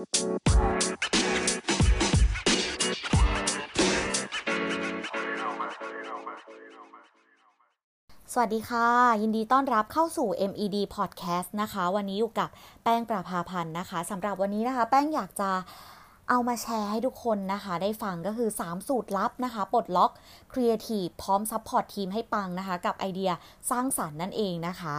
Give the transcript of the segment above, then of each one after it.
สวัสดีค่ะ ยินดีต้อนรับเข้าสู่ MED Podcast นะคะ วันนี้อยู่กับแป้งประภาพันธ์นะคะสำหรับวันนี้นะคะ แป้งอยากจะเอามาแชร์ให้ทุกคนนะคะ ได้ฟังก็คือ 3 สูตรลับนะคะปลดล็อก Creative พร้อม support ทีมให้ปังนะคะ กับไอเดียสร้างสรรค์นั่นเองนะคะ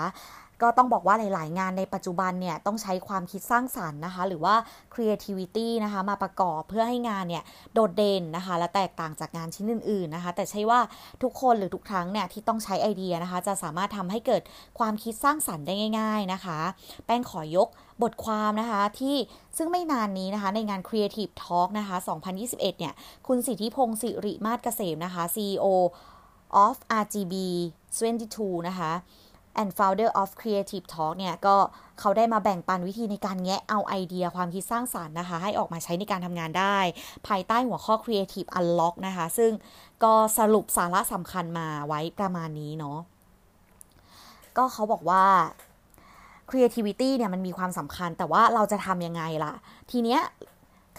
ก็ต้องบอกว่าหลาย ๆ งานในปัจจุบันเนี่ยต้องใช้ความคิดสร้างสารรค์นะคะ หรือว่า creativity นะคะมาประกอบเพื่อให้งานเนี่ยโดดเด่นนะคะ และแตกต่างจากงานชิ้นอื่น ๆ นะคะ แต่ใช่ว่าทุกคนหรือทุกครั้งเนี่ยที่ต้องใช้ไอเดียนะคะ จะสามารถทำให้เกิดความคิดสร้างสรรค์ได้ง่าย ๆ นะคะ แป้งขอยกบทความนะคะที่ซึ่งไม่นานนี้นะคะในงาน Creative Talk นะคะ 2021 เนี่ยคุณสิทธิพงศ์สิริมาศเกษมนะคะ CEO of RGB 22นะคะ and founder of Creative Talk เนี่ยก็เขาได้มาแบ่งปันวิธีในการแงะเอาไอเดียความคิดสร้างสารรค์นะคะ ให้ออกมาใช้ในการทำงานได้ ภายใต้หัวข้อ Creative Unlock นะคะ ซึ่งก็สรุปสาระสำคัญมาไว้ประมาณนี้เนาะก็เขาบอกว่า creativity เนี่ยมันมีความสำคัญแต่ว่าเราจะทำยังไงล่ะ ทีเนี้ย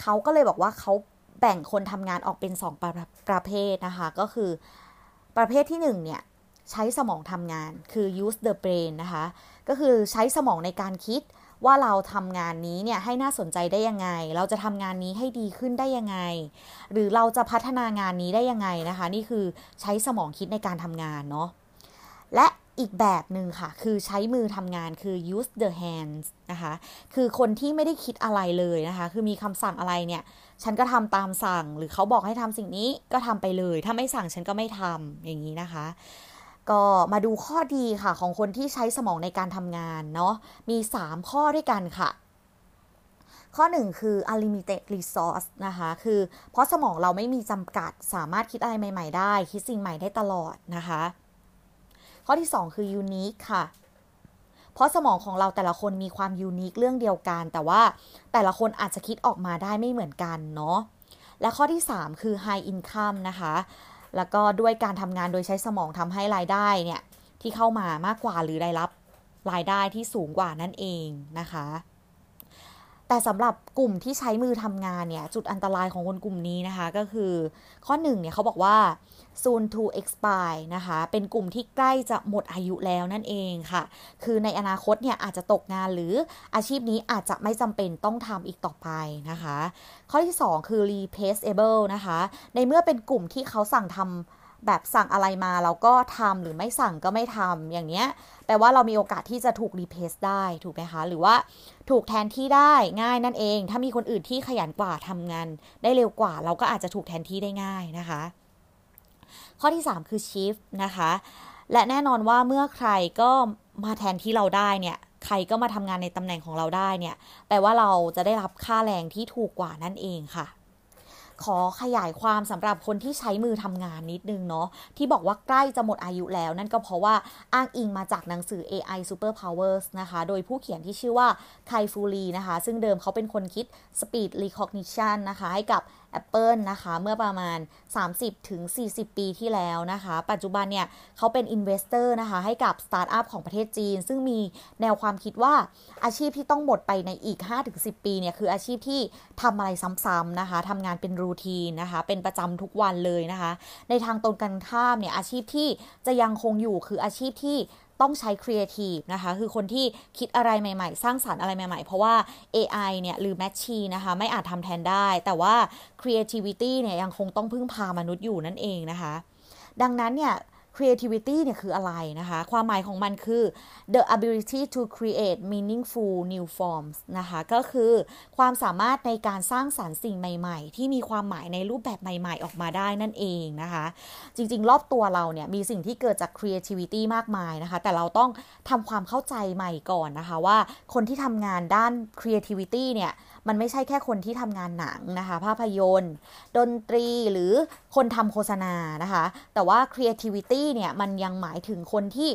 เขาก็เลยบอกว่าเขาแบ่งคนทำงานออกเป็น 2 ประประเภทนะคะ ก็คือประเภทที่1เนี่ย ใช้สมองทำงานคือ use the brain นะคะ ก็คือใช้สมองในการคิดว่าเราทำงานนี้เนี่ยให้น่าสนใจได้ยังไง เราจะทำงานนี้ให้ดีขึ้นได้ยังไง หรือเราจะพัฒนางานนี้ได้ยังไงนะคะ นี่คือใช้สมองคิดในการทำงานเนาะ และอีกแบบหนึ่งค่ะ คือใช้มือทำงานคือ use the hands นะคะ คือคนที่ไม่ได้คิดอะไรเลยนะคะ คือมีคำสั่งอะไรเนี่ย ฉันก็ทำตามสั่ง หรือเขาบอกให้ทำสิ่งนี้ก็ทำไปเลย ถ้าไม่สั่งฉันก็ไม่ทำอย่างนี้นะคะ ก็มาดูข้อดีค่ะของคนที่ใช้สมองในการทำงานเนาะมี 3 ข้อด้วยกันค่ะ ข้อ 1 คือ unlimited resource นะคะ คือเพราะสมองเราไม่มีจำกัดสามารถคิดอะไรใหม่ ๆ ได้ คิดสิ่งใหม่ได้ตลอดนะคะ ข้อที่ 2 คือ unique ค่ะ เพราะสมองของเราแต่ละคนมีความยูนิคเรื่องเดียวกัน แต่ว่าแต่ละคนอาจจะคิดออกมาได้ไม่เหมือนกันเนาะและข้อที่ 3 คือ high income นะคะ แล้วก็ด้วยการทำงานโดยใช้สมองทำให้รายได้เนี่ยที่เข้ามามากกว่าหรือได้รับรายได้ที่สูงกว่านั่นเองนะคะ แต่สำหรับกลุ่มที่ใช้มือทำงานเนี่ยจุดอันตรายของคนกลุ่มนี้นะคะก็คือข้อหนึ่งเนี่ยเขาบอกว่า soon to expire นะคะเป็นกลุ่มที่ใกล้จะหมดอายุแล้วนั่นเองค่ะ คือในอนาคตเนี่ยอาจจะตกงานหรืออาชีพนี้อาจจะไม่จำเป็นต้องทำอีกต่อไปนะคะ ข้อที่ 2 คือ replaceable นะคะ ในเมื่อเป็นกลุ่มที่เขาสั่งทำ แบบสั่งอะไรมาเราก็ทำหรือไม่สั่งก็ไม่ทำอย่างเนี้ยแปลว่าเรามีโอกาสที่จะถูกรีเพสได้ถูกไหมคะ หรือว่าถูกแทนที่ได้ง่ายนั่นเอง ถ้ามีคนอื่นที่ขยันกว่าทำงานได้เร็วกว่า เราก็อาจจะถูกแทนที่ได้ง่ายนะคะ ข้อที่ 3 คือ shift นะคะ และแน่นอนว่าเมื่อใครก็มาแทนที่เราได้เนี่ยใครก็มาทำงานในตำแหน่งของเราได้เนี่ย แปลว่าเราจะได้รับค่าแรงที่ถูกกว่านั่นเองค่ะ ขอขยายความสำหรับคนที่ใช้มือทำงานนิดนึงเนาะที่บอกว่าใกล้จะหมดอายุแล้ว นั่นก็เพราะว่าอ้างอิงมาจากหนังสือ AI Superpowers นะคะ โดยผู้เขียนที่ชื่อว่าไคฟูลีนะคะ ซึ่งเดิมเขาเป็นคนคิด Speech Recognition นะคะ ให้กับ Apple นะคะเมื่อประมาณ 30-40 ปีที่แล้วนะคะ ปัจจุบันเนี่ยเขาเป็น Investor นะคะให้กับสตาร์ทอัพของประเทศจีน ซึ่งมีแนวความคิดว่าอาชีพที่ต้องหมดไปในอีก 5-10 ปีเนี่ยคืออาชีพที่ทำอะไรซ้ำๆนะคะทำงานเป็น routine นะคะ เป็นประจำทุกวันเลยนะคะ ในทางตรงกันข้ามเนี่ยอาชีพที่จะยังคงอยู่คืออาชีพที่ต้องใช้ครีเอทีฟนะคะ คือคนที่คิดอะไรใหม่ๆ สร้างสรรค์อะไรใหม่ๆ เพราะว่า AI เนี่ยหรือ machine นะคะ ไม่อาจทำแทนได้ แต่ว่า creativity เนี่ยยังคงต้องพึ่งพามนุษย์อยู่นั่นเองนะคะ ดังนั้นเนี่ย creativity เนี่ยคืออะไรนะคะ ความหมายของมันคือ the ability to create meaningful new forms นะคะ ก็คือความสามารถในการสร้างสรรค์สิ่งใหม่ ๆ ที่มีความหมายในรูปแบบใหม่ ๆ ออกมาได้นั่นเองนะคะ จริง ๆ รอบตัวเราเนี่ยมีสิ่งที่เกิดจาก creativity มากมายนะคะ แต่เราต้องทำความเข้าใจใหม่ก่อนนะคะ ว่าคนที่ทำงานด้าน creativity เนี่ย มันไม่ใช่แค่คนที่ทำงานหนังนะคะ ภาพยนตร์ ดนตรีหรือคนทำโฆษณานะคะ แต่ว่า creativity เนี่ย มันยังหมายถึงคนที่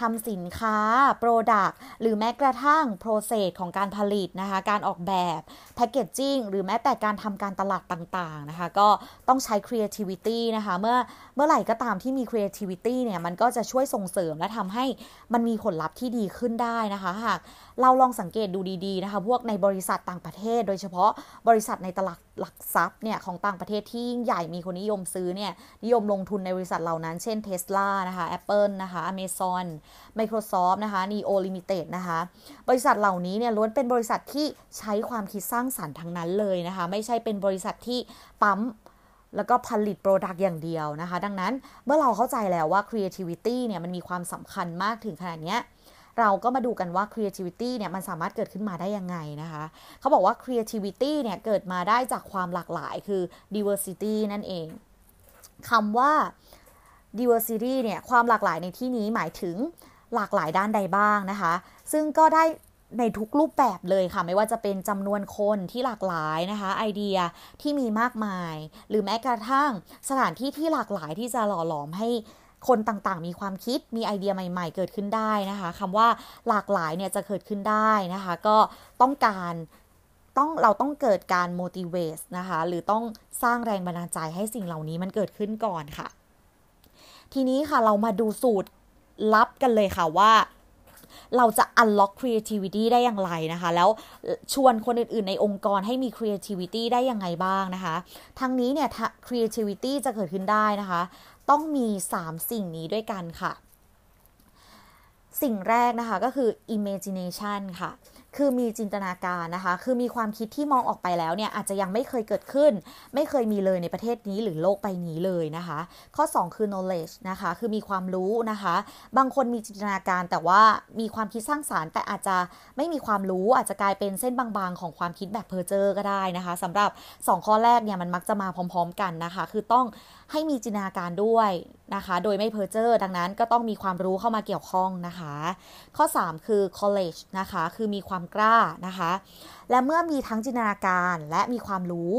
ทำสินค้า product หรือแม้กระทั่ง process ของการผลิตนะคะ การออกแบบ packaging หรือแม้แต่การทำการตลาดต่างๆนะคะ ก็ต้องใช้ creativity นะคะ เมื่อเมื่อไหร่ก็ตามที่มี creativity เนี่ย มันก็จะช่วยส่งเสริมและทำให้มันมีผลลัพธ์ที่ดีขึ้นได้นะคะ หากเราลองสังเกตดูดีๆนะคะ พวกในบริษัทต่างประเทศ โดยเฉพาะบริษัทในตลาดหลักทรัพย์เนี่ยของต่างประเทศที่ยิ่งใหญ่มีคนนิยมซื้อเนี่ยนิยมลงทุนในบริษัทเหล่านั้น เช่น Tesla นะคะ Apple นะคะ Amazon Microsoft นะคะ Neo Limited นะคะ บริษัทเหล่านี้เนี่ยล้วนเป็นบริษัทที่ใช้ความคิดสร้างสรรค์ทั้งนั้นเลยนะคะ ไม่ใช่เป็นบริษัทที่ปั๊มแล้วก็ผลิตโปรดักต์อย่างเดียวนะคะ ดังนั้นเมื่อเราเข้าใจแล้วว่า creativity เนี่ยมันมีความสำคัญมากถึงขนาดเนี้ย เราก็มาดูกันว่า creativity เนี่ยมันสามารถเกิดขึ้นมาได้ยังไงนะคะเขาบอกว่า creativity เนี่ยเกิดมาได้จากความหลากหลายคือ diversity นั่นเองคำว่า diversity เนี่ยความหลากหลายในที่นี้หมายถึงหลากหลายด้านใดบ้างนะคะ ซึ่งก็ได้ในทุกรูปแบบเลยค่ะ ไม่ว่าจะเป็นจำนวนคนที่หลากหลายนะคะ ไอเดียที่มีมากมาย หรือแม้กระทั่งสถานที่ที่หลากหลายที่จะหล่อหลอมให้ คนต่างๆ มีความคิดมีไอเดียใหม่ ๆ เกิดขึ้นได้นะคะคำว่าหลากหลายเนี่ยจะเกิดขึ้นได้นะคะ ก็ต้องการต้องเราต้องเกิดการ motivate นะคะ หรือต้องสร้างแรงบันดาลใจให้สิ่งเหล่านี้มันเกิดขึ้นก่อนค่ะ ทีนี้ค่ะเรามาดูสูตรลับกันเลยค่ะว่าเราจะ unlock creativity ได้อย่างไรนะคะ แล้วชวนคนอื่นๆ ในองค์กรให้มี creativity ได้ยังไงบ้างนะคะ ทั้งนี้เนี่ย creativity จะเกิดขึ้นได้นะคะ ต้องมี 3 สิ่งนี้ด้วยกันค่ะ สิ่งแรกนะคะก็คือ imagination ค่ะ คือมีจินตนาการนะคะ คือมีความคิดที่มองออกไปแล้วเนี่ยอาจจะยังไม่เคยเกิดขึ้น ไม่เคยมีเลยในประเทศนี้หรือโลกใบนี้เลยนะคะ ข้อ 2 คือ knowledge นะคะ คือมีความรู้นะคะ บางคนมีจินตนาการแต่ว่ามีความคิดสร้างสรรค์ แต่อาจจะไม่มีความรู้อาจจะกลายเป็นเส้นบางๆ ของความคิดแบบเพอร์เจอร์ก็ได้นะคะสำหรับ 2 ข้อแรกเนี่ยมันมักจะมาพร้อม ๆ กันนะคะ คือต้องให้มีจินตนาการด้วยนะคะ โดยไม่เพอร์เจอร์ดังนั้นก็ต้องมีความรู้เข้ามาเกี่ยวข้องนะคะ ข้อ 3 คือ courage นะคะ คือมีความความกล้านะคะ และเมื่อมีทั้งจินตนาการและมีความรู้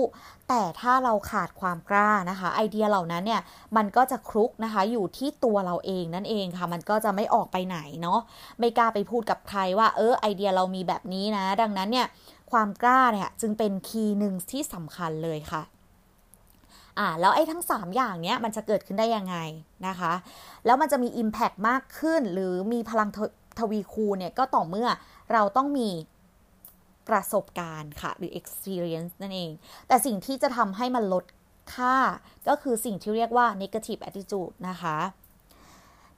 แต่ถ้าเราขาดความกล้านะคะ ไอเดียเหล่านั้นเนี่ยมันก็จะคลุกนะคะ อยู่ที่ตัวเราเองนั่นเองค่ะ มันก็จะไม่ออกไปไหนเนาะไม่กล้าไปพูดกับใครว่า เออไอเดียเรามีแบบนี้นะ ดังนั้นเนี่ยความกล้าเนี่ยจึงเป็นคีย์หนึ่งที่สำคัญเลยค่ะอ่าแล้วไอ้ทั้ง 3 อย่างเนี้ยมันจะเกิดขึ้นได้ยังไงนะคะ แล้วมันจะมี Impact มากขึ้น หรือมีพลังทวีคูณเนี่ยก็ต่อเมื่อ เราต้องมีประสบการณ์ค่ะ หรือ experience นั่นเอง แต่สิ่งที่จะทำให้มันลดค่า ก็คือสิ่งที่เรียกว่า negative attitude นะคะ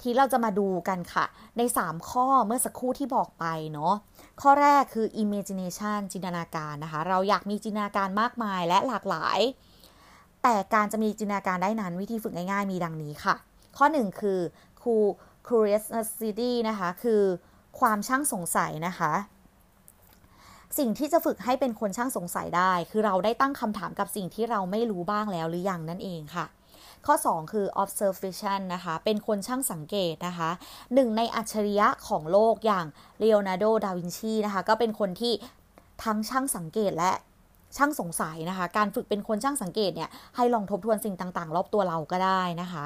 ที่เราจะมาดูกันค่ะ ใน 3 ข้อเมื่อสักครู่ที่บอกไปเนาะ ข้อแรกคือ imagination จินตนาการนะคะ เราอยากมีจินตนาการมากมายและหลากหลาย แต่การจะมีจินตนาการได้นั้นวิธีฝึกง่ายๆ มีดังนี้ค่ะ ข้อ 1 คือ curiosity นะคะ คือ ความช่างสงสัยนะคะ สิ่งที่จะฝึกให้เป็นคนช่างสงสัยได้ คือเราได้ตั้งคำถามกับสิ่งที่เราไม่รู้บ้างแล้วหรือยังนั่นเองค่ะข้อ 2 คือ observation นะคะ เป็นคนช่างสังเกตนะคะ หนึ่งในอัจฉริยะของโลกอย่างเลโอนาร์โด ดาวินชีนะคะ ก็เป็นคนที่ทั้งช่างสังเกตและช่างสงสัยนะคะ การฝึกเป็นคนช่างสังเกตเนี่ย ให้ลองทบทวนสิ่งต่างๆ รอบตัวเราก็ได้นะคะ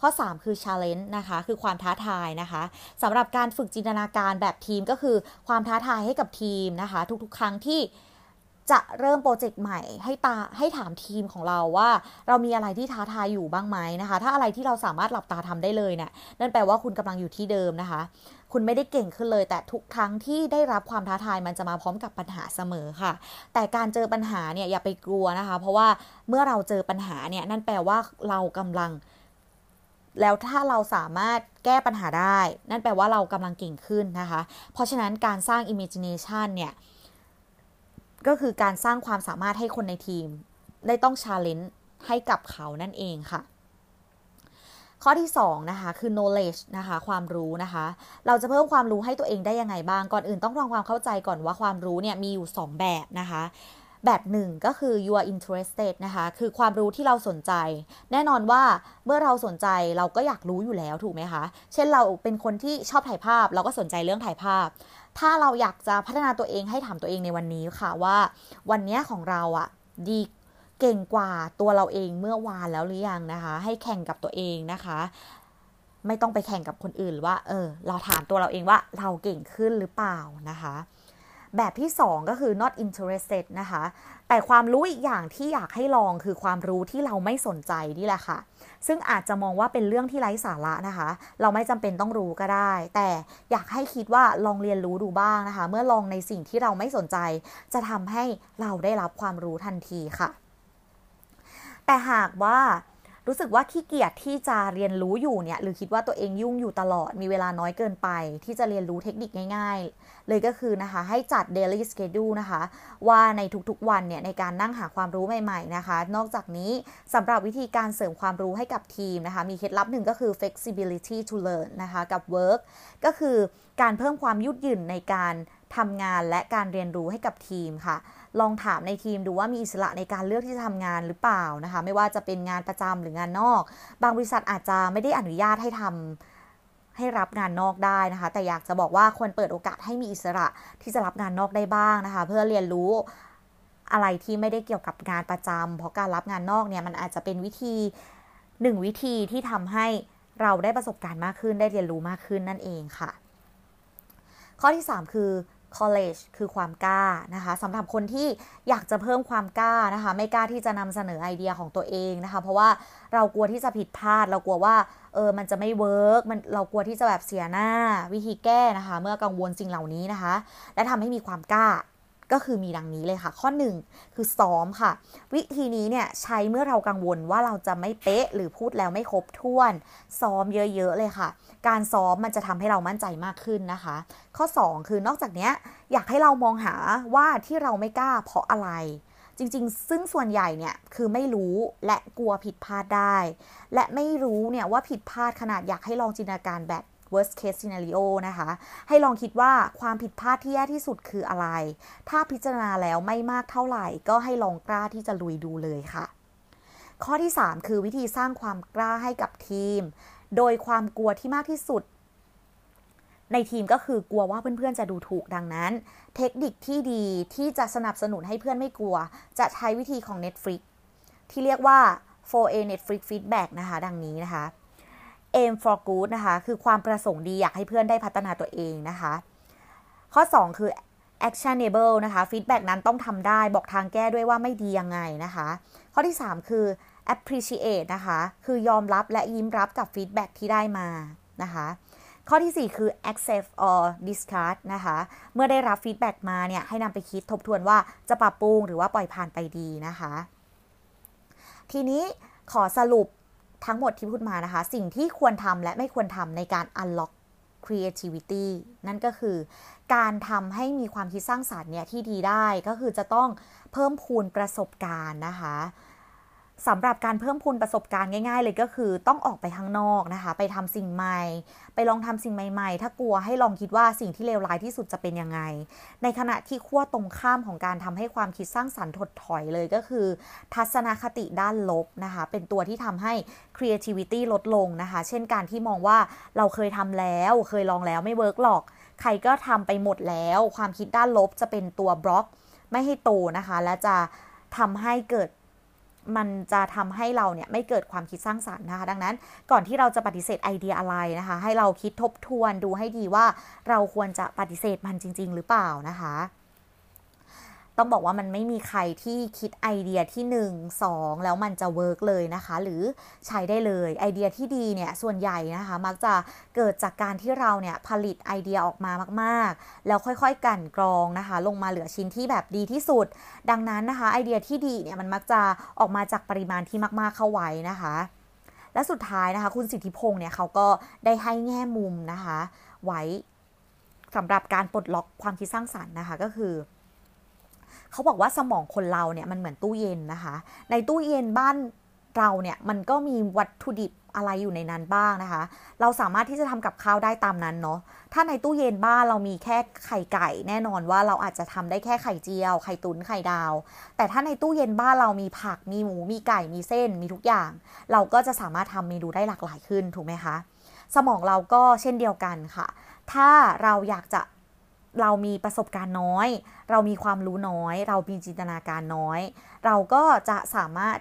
ข้อ 3 คือ challenge นะคะ คือความท้าทายนะคะสำหรับการฝึกจินตนาการแบบทีมก็คือความท้าทายให้กับทีมนะคะ ทุกๆ ครั้งที่จะเริ่มโปรเจกต์ใหม่ให้ตาให้ถามทีมของเราว่า เรามีอะไรที่ท้าทายอยู่บ้างไหมนะคะ ถ้าอะไรที่เราสามารถหลับตาทำได้เลยเนะี่ยนั่นแปลว่าคุณกำลังอยู่ที่เดิมนะคะ คุณไม่ได้เก่งขึ้นเลย แต่ทุกครั้งที่ได้รับความท้าทายมันจะมาพร้อมกับปัญหาเสมอค่ะ แต่การเจอปัญหาเนี่ยอย่าไปกลัวนะคะ เพราะว่าเมื่อเราเจอปัญหาเนี่ยนั่นแปลว่าเรากำลัง แล้วถ้าเราสามารถแก้ปัญหาได้ นั่นแปลว่าเรากำลังเก่งขึ้นนะคะ เพราะฉะนั้นการสร้าง imagination เนี่ย ก็คือการสร้างความสามารถให้คนในทีม ได้ต้องชาเลนจ์ให้กับเขานั่นเองค่ะ ข้อที่2นะคะคือ knowledge นะคะ ความรู้นะคะ เราจะเพิ่มความรู้ให้ตัวเองได้ยังไงบ้าง ก่อนอื่นต้องทำความเข้าใจก่อนว่าความรู้เนี่ยมีอยู่ 2 แบบนะคะ แบบหนึ่งก็คือ you are interested นะคะ คือความรู้ที่เราสนใจ แน่นอนว่าเมื่อเราสนใจเราก็อยากรู้อยู่แล้วถูกไหมคะ เช่นเราเป็นคนที่ชอบถ่ายภาพ เราก็สนใจเรื่องถ่ายภาพ ถ้าเราอยากจะพัฒนาตัวเองให้ถามตัวเองในวันนี้ค่ะว่า วันนี้ของเราอะดีเก่งกว่าตัวเราเองเมื่อวานแล้วหรือยังนะคะ ให้แข่งกับตัวเองนะคะ ไม่ต้องไปแข่งกับคนอื่นว่า เออ เราถามตัวเราเองว่าเราเก่งขึ้นหรือเปล่านะคะ แบบที่ 2 ก็คือ not interested นะคะ แต่ความรู้อีกอย่างที่อยากให้ลองคือความรู้ที่เราไม่สนใจนี่แหละค่ะ ซึ่งอาจจะมองว่าเป็นเรื่องที่ไร้สาระนะคะ เราไม่จำเป็นต้องรู้ก็ได้ แต่อยากให้คิดว่าลองเรียนรู้ดูบ้างนะคะ เมื่อลองในสิ่งที่เราไม่สนใจ จะทำให้เราได้รับความรู้ทันทีค่ะ แต่หากว่า รู้สึกว่าขี้เกียจที่จะเรียนรู้อยู่เนี่ยหรือคิดว่าตัวเองยุ่งอยู่ตลอดมีเวลาน้อยเกินไป ที่จะเรียนรู้เทคนิคง่าย ๆ เลยก็คือนะคะให้จัด daily schedule นะคะ ว่าในทุกๆวันเนี่ยในการนั่งหาความรู้ใหม่ๆนะคะ นอกจากนี้สำหรับวิธีการเสริมความรู้ให้กับทีมนะคะ มีเคล็ดลับหนึ่งก็คือ flexibility to learn นะคะกับ work ก็คือการเพิ่มความยืดหยุ่นในการทำงานและการเรียนรู้ให้กับทีมค่ะ ลองถามในทีมดูว่ามีอิสระในการเลือกที่จะทำงานหรือเปล่านะคะ ไม่ว่าจะเป็นงานประจำหรืองานนอก บางบริษัทอาจจะไม่ได้อนุญาตให้ทำให้รับงานนอกได้นะคะ แต่อยากจะบอกว่าควรเปิดโอกาสให้มีอิสระที่จะรับงานนอกได้บ้างนะคะ เพื่อเรียนรู้อะไรที่ไม่ได้เกี่ยวกับงานประจำเพราะการรับงานนอกเนี่ยมันอาจจะเป็นวิธีหนึ่งวิธีที่ทำให้เราได้ประสบการณ์มากขึ้นได้เรียนรู้มากขึ้นนั่นเองค่ะ ข้อที่ 3 คือ college คือความกล้านะคะสำหรับคนที่อยากจะเพิ่มความกล้านะคะ ไม่กล้าที่จะนำเสนอไอเดียของตัวเองนะคะ เพราะว่าเรากลัวที่จะผิดพลาด เรากลัวว่าเออมันจะไม่ work มันเรากลัวที่จะแบบเสียหน้า วิธีแก้นะคะ เมื่อกังวลสิ่งเหล่านี้นะคะ และทำให้มีความกล้า ก็คือมีดังนี้เลยค่ะ ข้อ 1 คือซ้อมค่ะ วิธีนี้เนี่ยใช้เมื่อเรากังวลว่าเราจะไม่เป๊ะหรือพูดแล้วไม่ครบถ้วน ซ้อมเยอะๆเลยค่ะ การซ้อมมันจะทำให้เรามั่นใจมากขึ้นนะคะ ข้อ 2 คือนอกจากนี้อยากให้เรามองหาว่าที่เราไม่กล้าเพราะอะไรจริงๆ ซึ่งส่วนใหญ่เนี่ยคือไม่รู้และกลัวผิดพลาดได้ และไม่รู้เนี่ยว่าผิดพลาดขนาดอยากให้ลองจินตนาการแบบ worst case scenario นะคะ ให้ลองคิดว่าความผิดพลาดที่แย่ที่สุดคืออะไร ถ้าพิจารณาแล้วไม่มากเท่าไหร่ ก็ให้ลองกล้าที่จะลุยดูเลยค่ะ ข้อที่ 3 คือวิธีสร้างความกล้าให้กับทีม โดยความกลัวที่มากที่สุด ในทีมก็คือกลัวว่าเพื่อนๆจะดูถูกดังนั้น เทคนิคที่ดีที่จะสนับสนุนให้เพื่อนไม่กลัว จะใช้วิธีของ Netflix ที่เรียกว่า 4A Netflix Feedback นะคะ ดังนี้นะคะ aim for good นะคะ คือความประสงค์ดีอยากให้เพื่อนได้พัฒนาตัวเองนะคะ ข้อ 2 คือ actionable นะคะ feedback นั้นต้องทำได้บอกทางแก้ด้วยว่าไม่ดียังไงนะคะ ข้อที่ 3 คือ appreciate นะคะ คือยอมรับและยิ้มรับกับ feedback ที่ได้มานะคะ ข้อที่ 4 คือ accept or discard นะคะ เมื่อได้รับ feedback มาเนี่ย ให้นำไปคิดทบทวนว่าจะปรับปรุงหรือว่าปล่อยผ่านไปดีนะคะ ทีนี้ขอสรุป ทั้งหมดที่พูดมานะคะ สิ่งที่ควรทำและไม่ควรทำในการ unlock creativity นั่นก็คือ การทำให้มีความคิดสร้างสารรค์เนี่ยที่ดีได้ก็คือจะต้องเพิ่มพูนประสบการณ์นะคะ สำหรับการเพิ่มพูนประสบการณ์ง่าย ๆ เลยก็คือต้องออกไปข้างนอกนะคะ ไปทำสิ่งใหม่ ไปลองทำสิ่งใหม่ ๆ ถ้ากลัวให้ลองคิดว่าสิ่งที่เลวร้ายที่สุดจะเป็นยังไง ในขณะที่ขั้วตรงข้ามของการทำให้ความคิดสร้างสรรค์ถดถอยเลยก็คือ ทัศนคติด้านลบนะคะ เป็นตัวที่ทำให้ creativity ลดลงนะคะ เช่นการที่มองว่าเราเคยทำแล้ว เคยลองแล้วไม่เวิร์กหรอก ใครก็ทำไปหมดแล้ว ความคิดด้านลบจะเป็นตัวบล็อก ไม่ให้โตนะคะ และจะทำให้เกิด มันจะทำให้เราเนี่ยไม่เกิดความคิดสร้างสรรค์นะคะ ดังนั้นก่อนที่เราจะปฏิเสธไอเดียอะไรนะคะ ให้เราคิดทบทวนดูให้ดีว่าเราควรจะปฏิเสธมันจริง ๆ หรือเปล่านะคะ ต้องบอกว่ามันไม่มีใครที่คิดไอเดียที่ 1 2 แล้วมันจะ work เลยนะคะ หรือใช้ได้เลยไอเดียที่ดีเนี่ยส่วนใหญ่นะคะ มักจะเกิดจากการที่เราเนี่ยผลิตไอเดียออกมามากๆ แล้วค่อยๆกั่นกรองนะคะ ลงมาเหลือชิ้นที่แบบดีที่สุด ดังนั้นนะคะ ไอเดียที่ดีเนี่ยมันมักจะออกมาจากปริมาณที่มาก ๆเข้าไว้นะคะและสุดท้ายนะคะคุณสิทธิพงศ์เนี่ยเขาก็ได้ให้แง่มุมนะคะ ไว้สำหรับการปลดล็อกความคิดสร้างสรรค์นะคะก็คือ เขาบอกว่าสมองคนเราเนี่ยมันเหมือนตู้เย็นนะคะ ในตู้เย็นบ้านเราเนี่ยมันก็มีวัตถุดิบอะไรอยู่ในนั้นบ้างนะคะ เราสามารถที่จะทำกับข้าวได้ตามนั้นเนาะ ถ้าในตู้เย็นบ้านเรามีแค่ไข่ไก่ แน่นอนว่าเราอาจจะทำได้แค่ไข่เจียว ไข่ตุนไข่ดาว แต่ถ้าในตู้เย็นบ้านเรามีผัก มีหมู มีไก่ มีเส้น มีทุกอย่าง เราก็จะสามารถทำเมนูได้หลากหลายขึ้นถูกไหมคะ สมองเราก็เช่นเดียวกันค่ะ ถ้าเราอยากจะ เรามีประสบการณ์น้อย เรามีความรู้น้อย เรามีจินตนาการน้อย เราก็จะสามารถ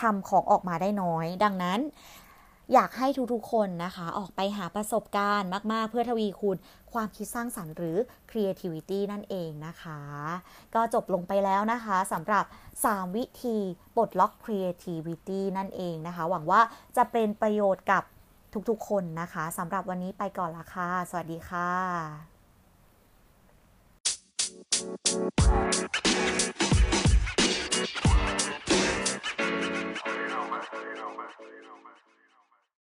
ทำของออกมาได้น้อย ดังนั้นอยากให้ทุกๆคนนะคะ ออกไปหาประสบการณ์มาก ๆ เพื่อทวีคูณความคิดสร้างสรรค์หรือ creativity นั่นเองนะคะ ก็จบลงไปแล้วนะคะสำหรับ 3 วิธีปลดล็อก creativity นั่นเองนะคะ หวังว่าจะเป็นประโยชน์กับทุกๆคนนะคะสำหรับวันนี้ไปก่อนละค่ะ สวัสดีค่ะ you know, man. You.